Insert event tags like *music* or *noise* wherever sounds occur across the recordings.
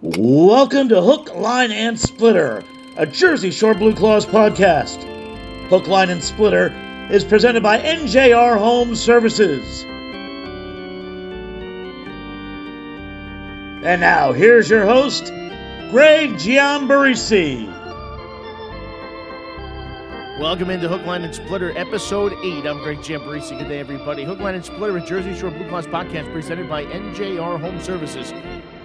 Welcome to Hook, Line, and Splitter, a Jersey Shore Blue Claws podcast. Hook, Line, and Splitter is presented by NJR Home Services. And now, here's your host, Greg Giambarisi. Welcome into Hook, Line, and Splitter, episode 8. I'm Greg Giambarisi. Good day, everybody. Hook, Line, and Splitter, a Jersey Shore Blue Claws podcast presented by NJR Home Services,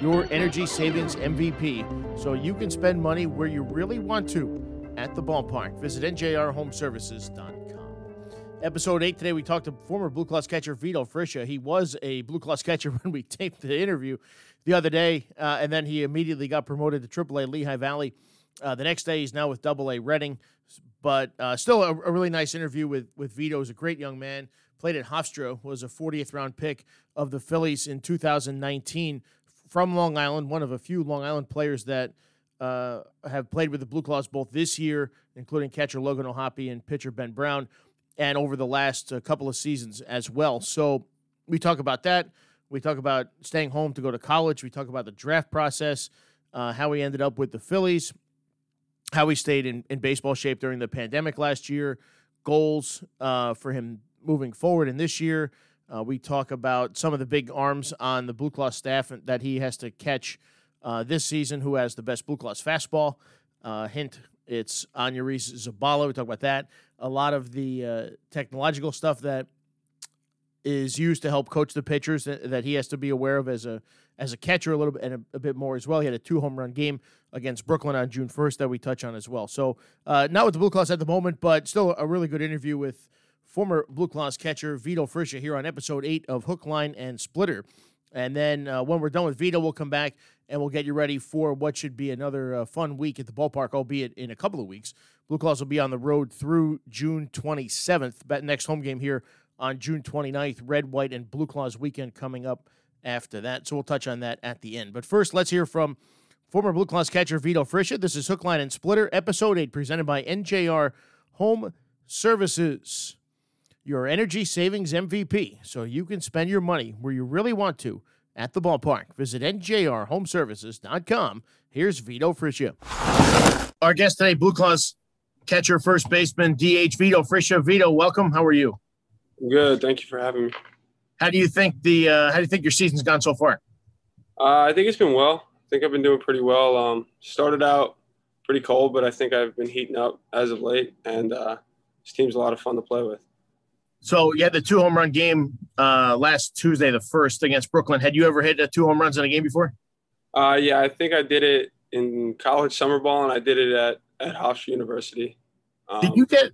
your energy savings MVP. So you can spend money where you really want to at the ballpark. Visit NJRHomeservices.com. Episode 8 today, we talked to former Blue Claws catcher Vito Friscia. He was a Blue Claws catcher *laughs* when we taped the interview the other day, uh, and then he immediately got promoted to AAA Lehigh Valley. Uh, the next day, he's now with Double A Reading but uh, still a, a, really nice interview with with Vito. He's a great young man. Played at Hofstra, was a 40th round pick of the Phillies in 2019 from Long Island. One of a few Long Island players that uh, have played with the Blue Claws both this year, including catcher Logan O'Hoppe and pitcher Ben Brown, and over the last uh, couple of seasons as well. So we talk about that. We talk about staying home to go to college. We talk about the draft process, uh, how he ended up with the Phillies, how he stayed in, in baseball shape during the pandemic last year, goals uh, for him moving forward in this year. Uh, we talk about some of the big arms on the Blue Claw staff that he has to catch uh, this season, who has the best Blue Claws fastball. Uh, hint, it's Anyuriz Zabala. We talk about that. A lot of the uh, technological stuff that is used to help coach the pitchers that, that, he has to be aware of as a as a catcher a little bit and a, a, bit more as well. He had a two home run game against Brooklyn on June 1st that we touch on as well. So uh, not with the Blue Claws at the moment, but still a really good interview with former Blue Claws catcher Vito Friscia here on episode eight of Hook, Line, and Splitter. And then uh, when we're done with Vito, we'll come back and we'll get you ready for what should be another uh, fun week at the ballpark, albeit in a couple of weeks. Blue Claws will be on the road through June 27th. That next home game here on June 29th. Red, white, and blue claws weekend coming up after that. So we'll touch on that at the end. But first, let's hear from former Blue Claws catcher Vito Friscia. This is Hook, Line, and Splitter, episode 8, presented by NJR Home Services, your energy savings MVP. So you can spend your money where you really want to at the ballpark. Visit NJRHomeservices.com. Here's Vito Friscia. Our guest today, Blue Claws catcher, first baseman, DH Vito Friscia. Vito, welcome. How are you? Good. Thank you for having me. How do you think the uh, How do you think your season's gone so far? Uh, I think it's been well. I think I've been doing pretty well. Um, started out pretty cold, but I think I've been heating up as of late, and uh, this team's a lot of fun to play with. So you had the two home run game uh, last Tuesday, the first against Brooklyn. Had you ever hit two home runs in a game before? Uh, yeah, I think I did it in college summer ball, and I did it at at Hofstra University. Um, did you get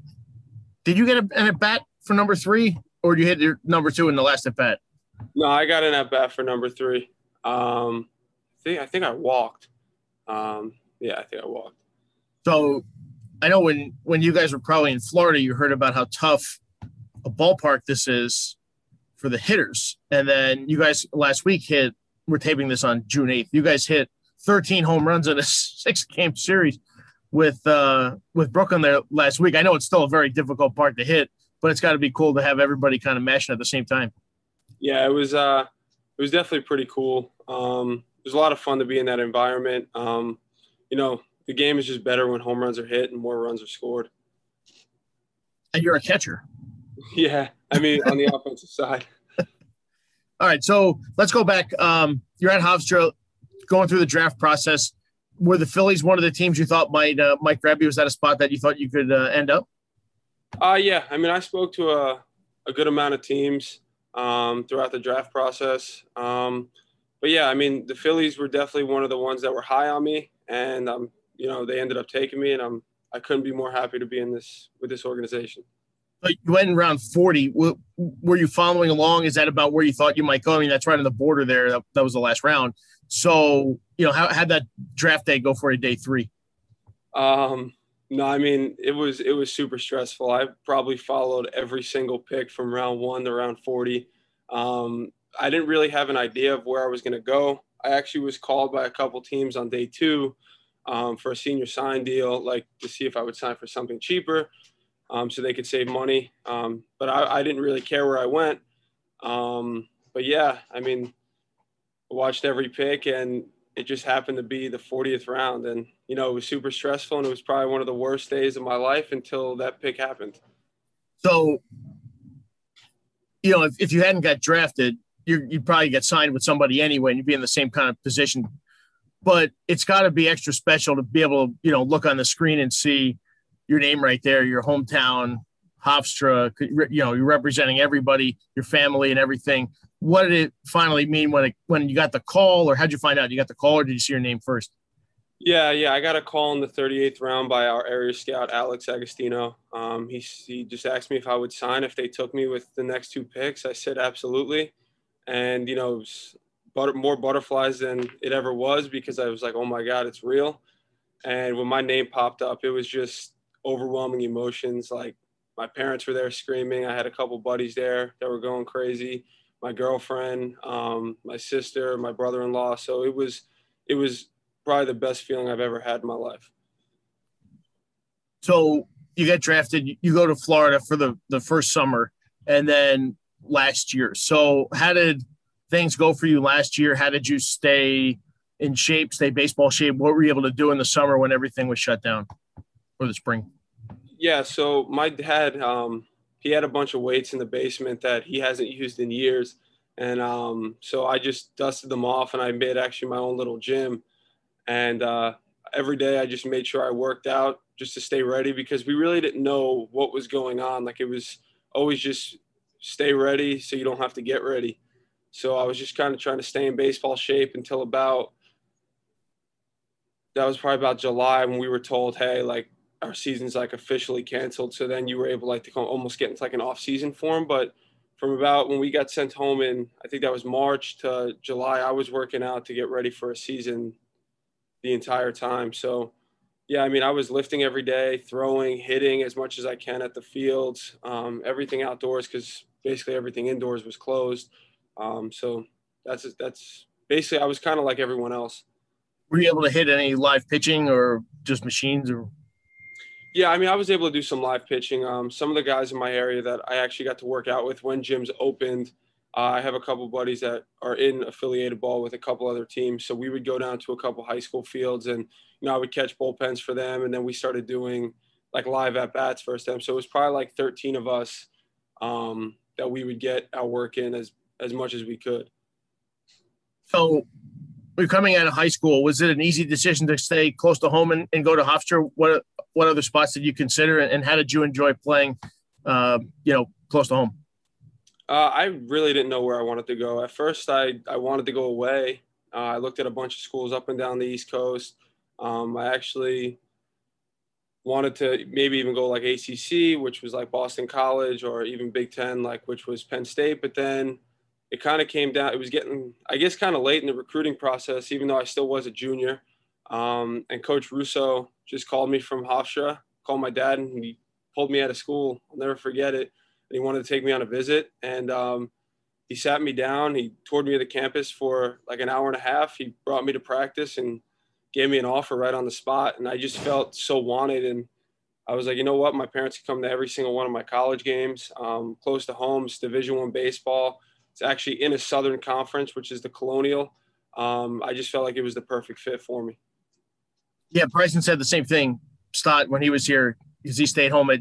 Did you get an at bat for number three, or did you hit your number two in the last at bat? No, I got an at bat for number three. Um, I think I think I walked. Um, yeah, I think I walked. So, I know when when you guys were probably in Florida, you heard about how tough a ballpark this is for the hitters, and then you guys last week hit. We're taping this on June eighth. You guys hit 13 home runs in a *laughs* six game series with uh with Brooklyn there last week. I know it's still a very difficult part to hit, but it's got to be cool to have everybody kind of mashing at the same time. Yeah, it was uh, it was definitely pretty cool. Um, it was a lot of fun to be in that environment. Um, you know, the game is just better when home runs are hit and more runs are scored. And you're a catcher. Yeah, I mean on the offensive side. All right, so let's go back. Um, you're at Hofstra, going through the draft process. Were the Phillies one of the teams you thought might uh, might grab you? Was that a spot that you thought you could uh, end up? Uh, yeah, I mean, I spoke to a, a good amount of teams um, throughout the draft process. Um, but yeah, I mean, the Phillies were definitely one of the ones that were high on me, and um, you know, they ended up taking me, and I'm I couldn't be more happy to be in this with this organization. But you went in round 40. Were you following along? Is that about where you thought you might go? I mean, that's right on the border there. That, that was the last round. So, you know, how had that draft day go for you day three? Um, no, I mean it was it was super stressful. I probably followed every single pick from round one to round forty. Um, I didn't really have an idea of where I was going to go. I actually was called by a couple teams on day two um, for a senior sign deal, like to see if I would sign for something cheaper, um, so they could save money. Um, but I, I, didn't really care where I went. Um, but yeah, I mean, I watched every pick, and it just happened to be the 40th round. And, you know, it was super stressful and it was probably one of the worst days of my life until that pick happened. So, you know, if, if you hadn't got drafted, you would probably get signed with somebody anyway and you'd be in the same kind of position. But it's got to be extra special to be able to, you know, look on the screen and see your name right there, your hometown, Hofstra, you know, you're representing everybody, your family and everything. What did it finally mean when it, when you got the call or how'd you find out you got the call or did you see your name first? Yeah, yeah, I got a call in the 38th round by our area scout Alex Agostino. Um, he he just asked me if I would sign if they took me with the next two picks. I said absolutely, and you know, butter, more butterflies than it ever was because I was like, oh my god, it's real. And when my name popped up, it was just overwhelming emotions. Like my parents were there screaming. I had a couple buddies there that were going crazy. My girlfriend, um, my sister, my brother-in-law. So it was it was probably the best feeling I've ever had in my life. So you get drafted, you go to Florida for the, the first summer and then last year. So how did things go for you last year? How did you stay in shape, stay baseball shape? What were you able to do in the summer when everything was shut down or the spring? Yeah, so my dad, um, he had a bunch of weights in the basement that he hasn't used in years. And um, so I just dusted them off and I made actually my own little gym and uh, every day I just made sure I worked out just to stay ready because we really didn't know what was going on. Like it was always just stay ready so you don't have to get ready. So I was just kind of trying to stay in baseball shape until about that was probably about July when we were told, hey, like our season's like officially canceled. So then you were able like to come, almost get into like an off season form. But from about when we got sent home in, I think that was March to July, I was working out to get ready for a season the entire time. So, yeah, I mean, I was lifting every day, throwing, hitting as much as I can at the fields, um, everything outdoors because basically everything indoors was closed. Um, so that's that's basically I was kind of like everyone else. Were you able to hit any live pitching or just machines or? Yeah, I mean, I was able to do some live pitching. Um, some of the guys in my area that I actually got to work out with when gyms opened, uh, I have a couple buddies that are in affiliated ball with a couple other teams. So we would go down to a couple high school fields and, you know, I would catch bullpens for them. And then we started doing like live at bats first time. So it was probably like 13 of us um, that we would get our work in as, as much as we could. So we're coming out of high school. Was it an easy decision to stay close to home and, and go to Hofstra? What, what other spots did you consider and how did you enjoy playing, uh, you know, close to home? Uh, I really didn't know where I wanted to go. At first, I, I wanted to go away. Uh, I looked at a bunch of schools up and down the East Coast. Um, I actually wanted to maybe even go like ACC, which was like Boston College, or even Big Ten, like which was Penn State. But then it kind of came down. It was getting, I guess, kind of late in the recruiting process, even though I still was a junior. Um, and Coach Russo just called me from Hofstra, called my dad, and he pulled me out of school. I'll never forget it and he wanted to take me on a visit. And um, he sat me down. He toured me the campus for like an hour and a half. He brought me to practice and gave me an offer right on the spot. And I just felt so wanted. And I was like, you know what? My parents come to every single one of my college games, um, close to home. It's Division One baseball. It's actually in a Southern Conference, which is the Colonial. Um, I just felt like it was the perfect fit for me. Yeah, Bryson said the same thing. Stott when he was here because he stayed home at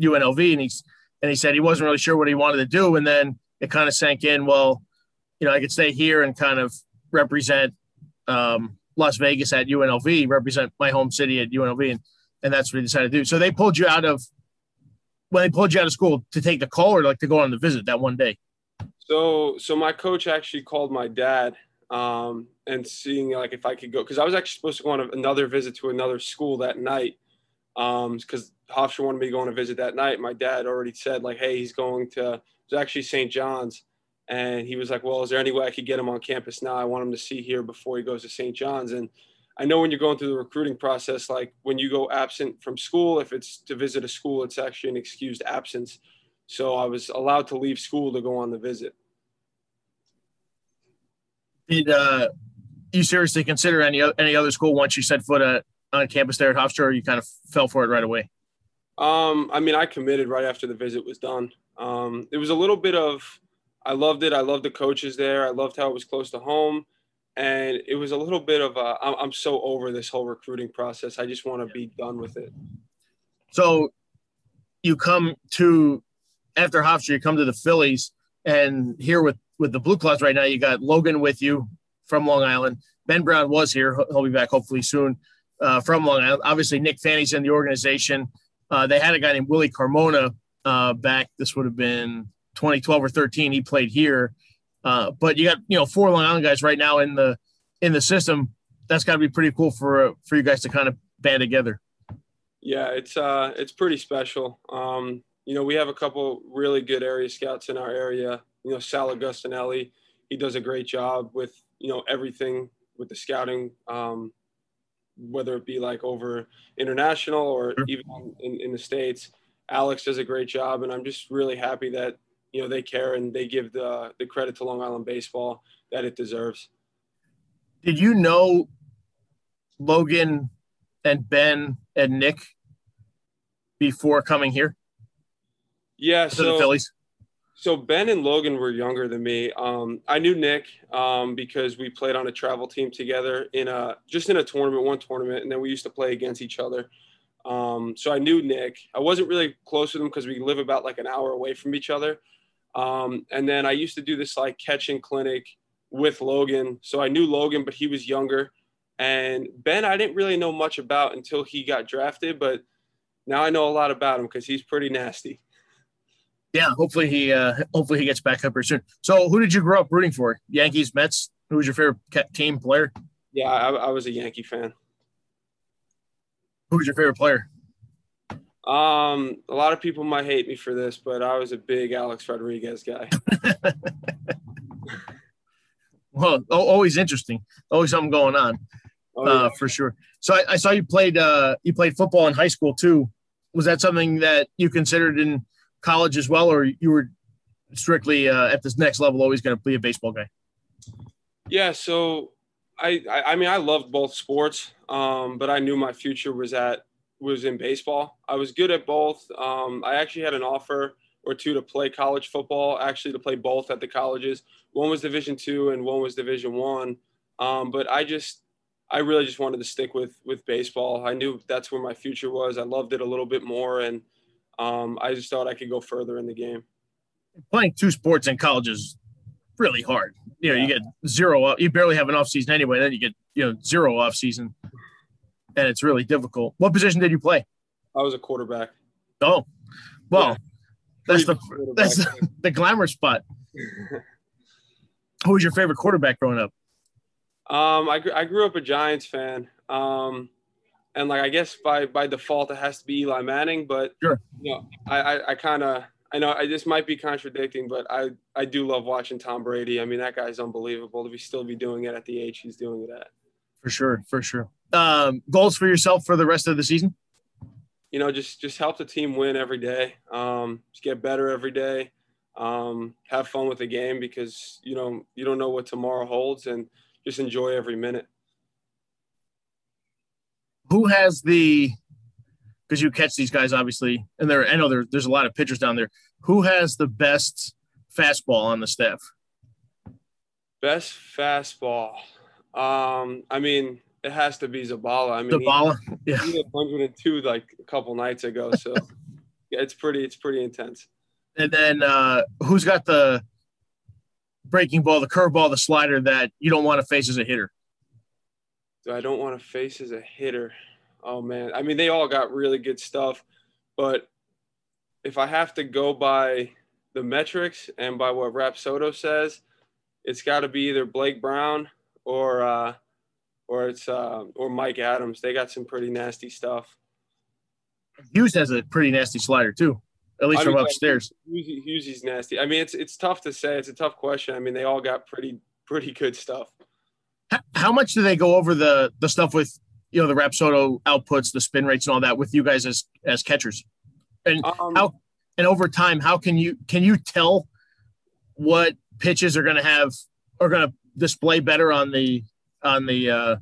UNLV and he's and he said he wasn't really sure what he wanted to do. And then it kind of sank in. Well, you know, I could stay here and kind of represent um, Las Vegas at UNLV, represent my home city at UNLV, and and that's what he decided to do. So they pulled you out of when they pulled you out of school to take the call or like to go on the visit that one day. So so my coach actually called my dad um, and seeing like if I could go because I was actually supposed to go on another visit to another school that night because um, Hofstra wanted me to go on a visit that night. My dad already said like, hey, he's going to. It was actually St. John's, and he was like, well, is there any way I could get him on campus now? I want him to see here before he goes to St. John's. And I know when you're going through the recruiting process, like when you go absent from school, if it's to visit a school, it's actually an excused absence. So I was allowed to leave school to go on the visit. Did uh, you seriously consider any any other school once you set foot at, on campus there at Hofstra, or you kind of fell for it right away? Um, I mean, I committed right after the visit was done. Um, it was a little bit of, I loved it. I loved the coaches there. I loved how it was close to home. and it was a little bit of a I'm, I'm so over this whole recruiting process. I just want to be done with it. So you come to after Hofstra, you come to the Phillies, and here with with the Blue Claws right now, you got Logan with you from Long Island. Ben Brown was here; he'll be back hopefully soon uh, from Long Island. Obviously, Nick Fanti's in the organization. Uh, they had a guy named Willie Carmona uh, back. This would have been 2012 or 13. He played here, uh, but you got you know four Long Island guys right now in the in the system. That's got to be pretty cool for for you guys to kind of band together. Yeah, it's uh it's pretty special. Um, you know, we have a couple really good area scouts in our area. You know, Sal Agostinelli, he does a great job with you know everything with the scouting. Um, whether it be like over international or even in, in the states. Alex does a great job, and I'm just really happy that you know they care and they give the the credit to Long Island baseball that it deserves. Did you know Logan and Ben and Nick before coming here? Yeah, so the Phillies so Ben and Logan were younger than me. Um, I knew Nick um, because we played on a travel team together in a just in a tournament, one tournament, and then we used to play against each other. Um, so I knew Nick. I wasn't really close with him because we live about like an hour away from each other. Um, and then I used to do this like catching clinic with Logan. So I knew Logan, but he was younger. And Ben, I didn't really know much about until he got drafted, but now I know a lot about him because he's pretty nasty yeah, hopefully he uh, hopefully he gets back up here soon. So, who did you grow up rooting for? Yankees, Mets. Who was your favorite team player? Yeah, I, I was a Yankee fan. Who was your favorite player? Um, a lot of people might hate me for this, but I was a big Alex Rodriguez guy. *laughs* well, always interesting. Always something going on, oh, yeah. uh, for sure. So I, I, saw you played uh, you played football in high school too. Was that something that you considered in college as well, or you were strictly uh, at this next level always going to be a baseball guy? Yeah, so I, I, I mean I loved both sports, um, but I knew my future was at was in baseball. I was good at both. Um, I actually had an offer or two to play college football, actually to play both at the colleges. One was Division two and one was Division one. Um, but I just I really just wanted to stick with with baseball. I knew that's where my future was. I loved it a little bit more and um, I just thought I could go further in the game. Playing two sports in college is really hard. You know, yeah. you get zero. You barely have an off season anyway. Then you get you know zero off season, and it's really difficult. What position did you play? I was a quarterback. Oh, well, yeah. that's the that's *laughs* the, the glamour spot. Who was your favorite quarterback growing up? Um, I, I grew up a Giants fan. Um, and like I guess by by default it has to be Eli Manning, but sure. you know, I I, I kind of I know I this might be contradicting, but I I do love watching Tom Brady. I mean that guy's unbelievable to be still be doing it at the age he's doing it at. For sure, for sure. Um, goals for yourself for the rest of the season? You know, just just help the team win every day. Um, just get better every day. Um, have fun with the game because you know you don't know what tomorrow holds, and just enjoy every minute who has the because you catch these guys obviously, and there I know there, there's a lot of pitchers down there. Who has the best fastball on the staff? Best fastball. Um, I mean, it has to be Zabala. I mean, Zabala, yeah, he hit 102 like a couple nights ago, so *laughs* yeah, it's pretty, it's pretty intense. And then uh, who's got the breaking ball, the curveball, the slider that you don't want to face as a hitter? I don't want to face as a hitter. Oh man, I mean they all got really good stuff, but if I have to go by the metrics and by what Rapsodo says, it's got to be either Blake Brown or uh, or it's uh, or Mike Adams. They got some pretty nasty stuff. Hughes has a pretty nasty slider too, at least I from mean, upstairs. Hughes, Hughes is nasty. I mean, it's it's tough to say. It's a tough question. I mean, they all got pretty pretty good stuff how much do they go over the the stuff with you know the Rapsodo outputs, the spin rates, and all that with you guys as as catchers? And um, how and over time, how can you can you tell what pitches are going to have are going to display better on the on the uh,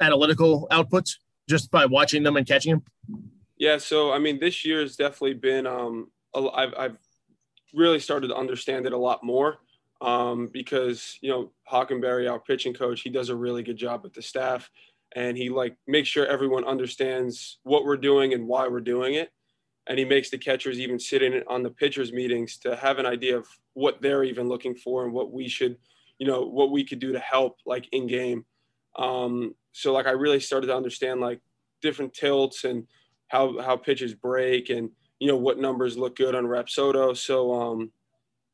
analytical outputs just by watching them and catching them? Yeah, so I mean, this year has definitely been. Um, I've, I've really started to understand it a lot more. Um, because you know Hockenberry, our pitching coach, he does a really good job with the staff, and he like makes sure everyone understands what we're doing and why we're doing it, and he makes the catchers even sit in on the pitchers meetings to have an idea of what they're even looking for and what we should, you know, what we could do to help like in game. Um, so like I really started to understand like different tilts and how how pitches break and you know what numbers look good on Rapsodo. So um,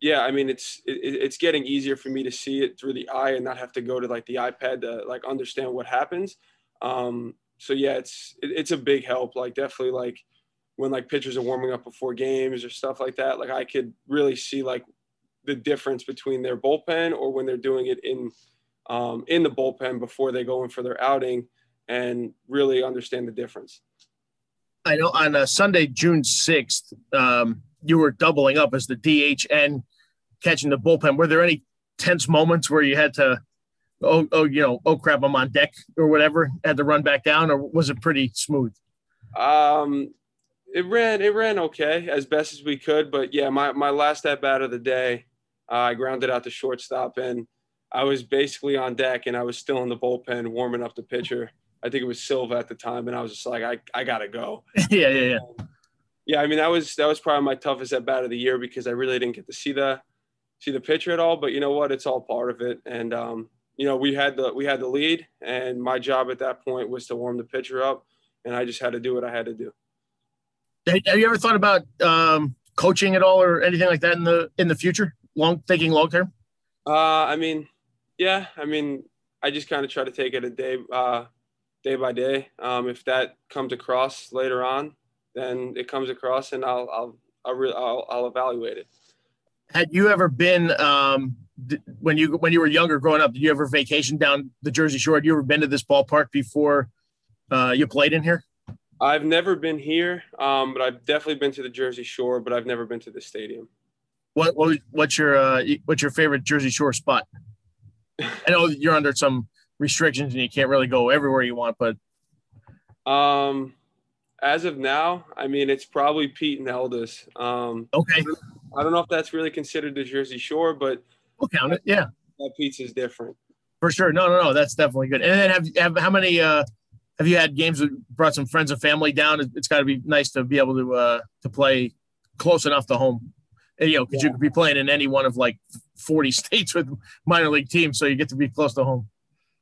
yeah, I mean it's it, it's getting easier for me to see it through the eye and not have to go to like the iPad to like understand what happens. Um, so yeah, it's it, it's a big help. Like definitely like when like pitchers are warming up before games or stuff like that. Like I could really see like the difference between their bullpen or when they're doing it in um, in the bullpen before they go in for their outing and really understand the difference. I know on uh, Sunday, June 6th, um, you were doubling up as the DH and catching the bullpen. Were there any tense moments where you had to, oh, oh, you know, oh crap, I'm on deck or whatever, had to run back down, or was it pretty smooth? Um, it ran, it ran okay as best as we could, but yeah, my my last at bat of the day, uh, I grounded out the shortstop, and I was basically on deck, and I was still in the bullpen warming up the pitcher. I think it was Silva at the time, and I was just like, I, I gotta go. *laughs* yeah, yeah, yeah. Um, yeah, I mean that was that was probably my toughest at bat of the year because I really didn't get to see the see the pitcher at all. But you know what? It's all part of it. And um, you know, we had the we had the lead, and my job at that point was to warm the pitcher up, and I just had to do what I had to do. Have you ever thought about um, coaching at all or anything like that in the in the future? Long thinking long term. Uh, I mean, yeah. I mean, I just kind of try to take it a day uh, day by day. Um, if that comes across later on, then it comes across, and I'll I'll I'll, re- I'll, I'll evaluate it. Had you ever been um, when you when you were younger, growing up? Did you ever vacation down the Jersey Shore? Had you ever been to this ballpark before uh, you played in here? I've never been here, um, but I've definitely been to the Jersey Shore, but I've never been to the stadium. What, what what's your uh, what's your favorite Jersey Shore spot? I know you're under some restrictions and you can't really go everywhere you want, but um, as of now, I mean, it's probably Pete and Elda's. Um, okay. I don't know if that's really considered the Jersey Shore, but we'll count it. Yeah. That pizza is different. For sure. No, no, no. That's definitely good. And then have, have how many, uh, have you had games that brought some friends and family down? It's got to be nice to be able to, uh, to play close enough to home, and, you know, because yeah. you could be playing in any one of like 40 *laughs* states with minor league teams. So you get to be close to home.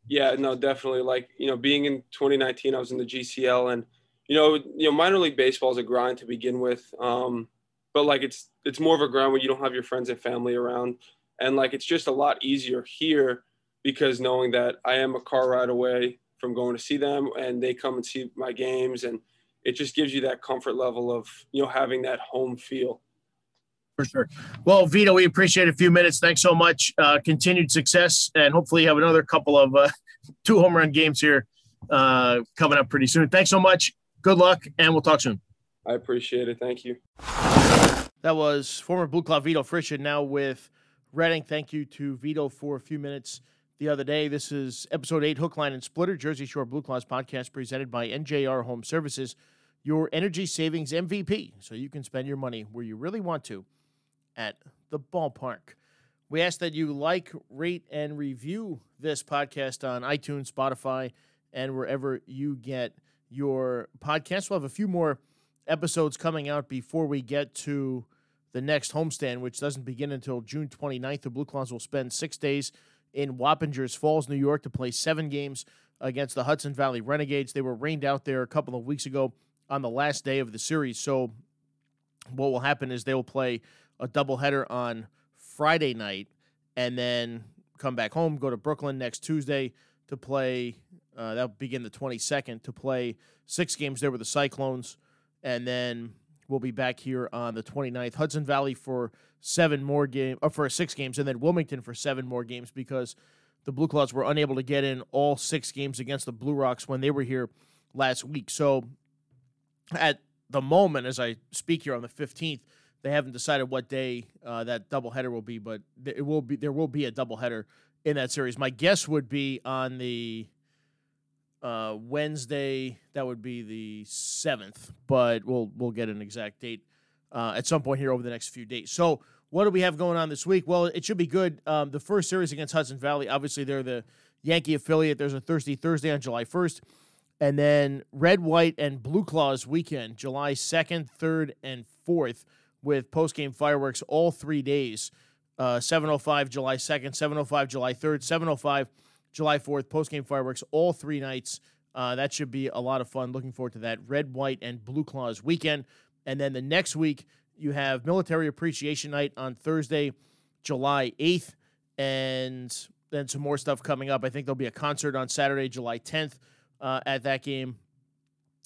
Yeah, no, definitely. Like, you know, being in 2019, I was in the GCL and, you know, you know, minor league baseball is a grind to begin with. Um, but like it's it's more of a grind when you don't have your friends and family around. And like it's just a lot easier here because knowing that I am a car ride away from going to see them and they come and see my games and it just gives you that comfort level of, you know, having that home feel. For sure. Well, Vito, we appreciate a few minutes. Thanks so much. Uh, continued success, and hopefully you have another couple of uh, *laughs* two home run games here uh, coming up pretty soon. Thanks so much. Good luck, and we'll talk soon. I appreciate it. Thank you. That was former Blue Claw Vito Friscia, now with Reading. Thank you to Vito for a few minutes the other day. This is episode eight, Hook, Line, and Splitter, Jersey Shore Blue Claws podcast presented by NJR Home Services, your energy savings MVP, so you can spend your money where you really want to at the ballpark. We ask that you like, rate, and review this podcast on iTunes, Spotify, and wherever you get your podcast. We'll have a few more episodes coming out before we get to the next homestand, which doesn't begin until June 29th. The Blue Claws will spend six days in Wappingers Falls, New York, to play seven games against the Hudson Valley Renegades. They were rained out there a couple of weeks ago on the last day of the series. So, what will happen is they will play a doubleheader on Friday night and then come back home, go to Brooklyn next Tuesday to play. Uh, that'll begin the 22nd to play six games there with the Cyclones. And then we'll be back here on the 29th. Hudson Valley for seven more games, or uh, for six games, and then Wilmington for seven more games because the Blue Claws were unable to get in all six games against the Blue Rocks when they were here last week. So at the moment, as I speak here on the 15th, they haven't decided what day uh, that doubleheader will be, but it will be there will be a doubleheader in that series. My guess would be on the uh, Wednesday. That would be the seventh, but we'll we'll get an exact date uh, at some point here over the next few days. So what do we have going on this week? Well, it should be good. Um, the first series against Hudson Valley, obviously, they're the Yankee affiliate. There's a Thursday, Thursday on July 1st. And then Red, White, and Blue Claws weekend, July 2nd, 3rd, and 4th, with post game fireworks all three days. Uh, 705 July 2nd, 705 July 3rd, 705 July 4th, post game fireworks all three nights. Uh, that should be a lot of fun. Looking forward to that. Red, White, and Blue Claws weekend. And then the next week, you have Military Appreciation Night on Thursday, July 8th. And then some more stuff coming up. I think there'll be a concert on Saturday, July 10th uh, at that game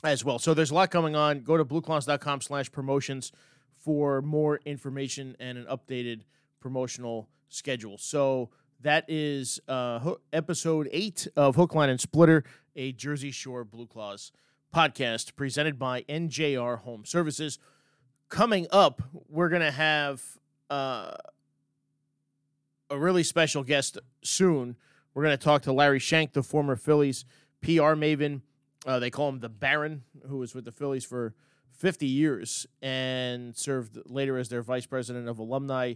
as well. So there's a lot coming on. Go to blueclaws.com slash promotions for more information and an updated promotional schedule. So that is uh, episode eight of Hook, Line, and Splitter, a Jersey Shore Blue Claws podcast presented by NJR Home Services. Coming up, we're going to have uh, a really special guest soon. We're going to talk to Larry Shenk, the former Phillies PR maven. Uh, they call him the Baron, who was with the Phillies for 50 years and served later as their vice president of alumni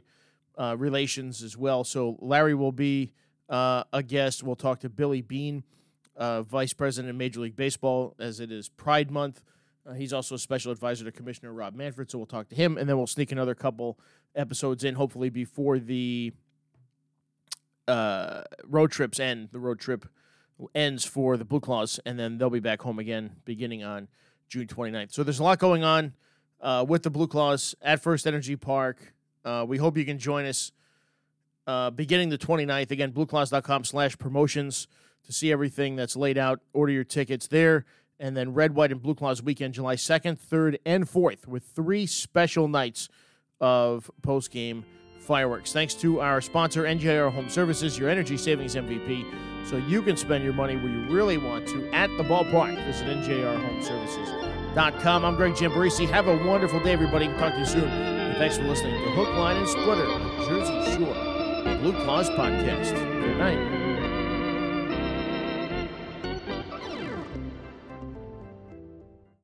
uh, relations as well. So Larry will be uh, a guest. We'll talk to Billy Bean, uh, vice president of Major League Baseball, as it is Pride Month. Uh, he's also a special advisor to Commissioner Rob Manfred, so we'll talk to him, and then we'll sneak another couple episodes in, hopefully before the uh, road trips end. The road trip ends for the Blue Claws, and then they'll be back home again beginning on June 29th. So there's a lot going on with the Blue Claws at First Energy Park. Uh, we hope you can join us uh, beginning the 29th. Again, blueclaws.com slash promotions to see everything that's laid out. Order your tickets there. And then Red, White, and Blue Claws weekend, July 2nd, 3rd, and 4th, with three special nights of post game fireworks. Thanks to our sponsor, NJR Home Services, your energy savings MVP, so you can spend your money where you really want to at the ballpark. Visit NJRHomeservices.com. I'm Greg Jamborisi. Have a wonderful day, everybody. Talk to you soon. And thanks for listening to Hook, Line, and Splitter, on Jersey Shore the Blue Claws Podcast. Good night.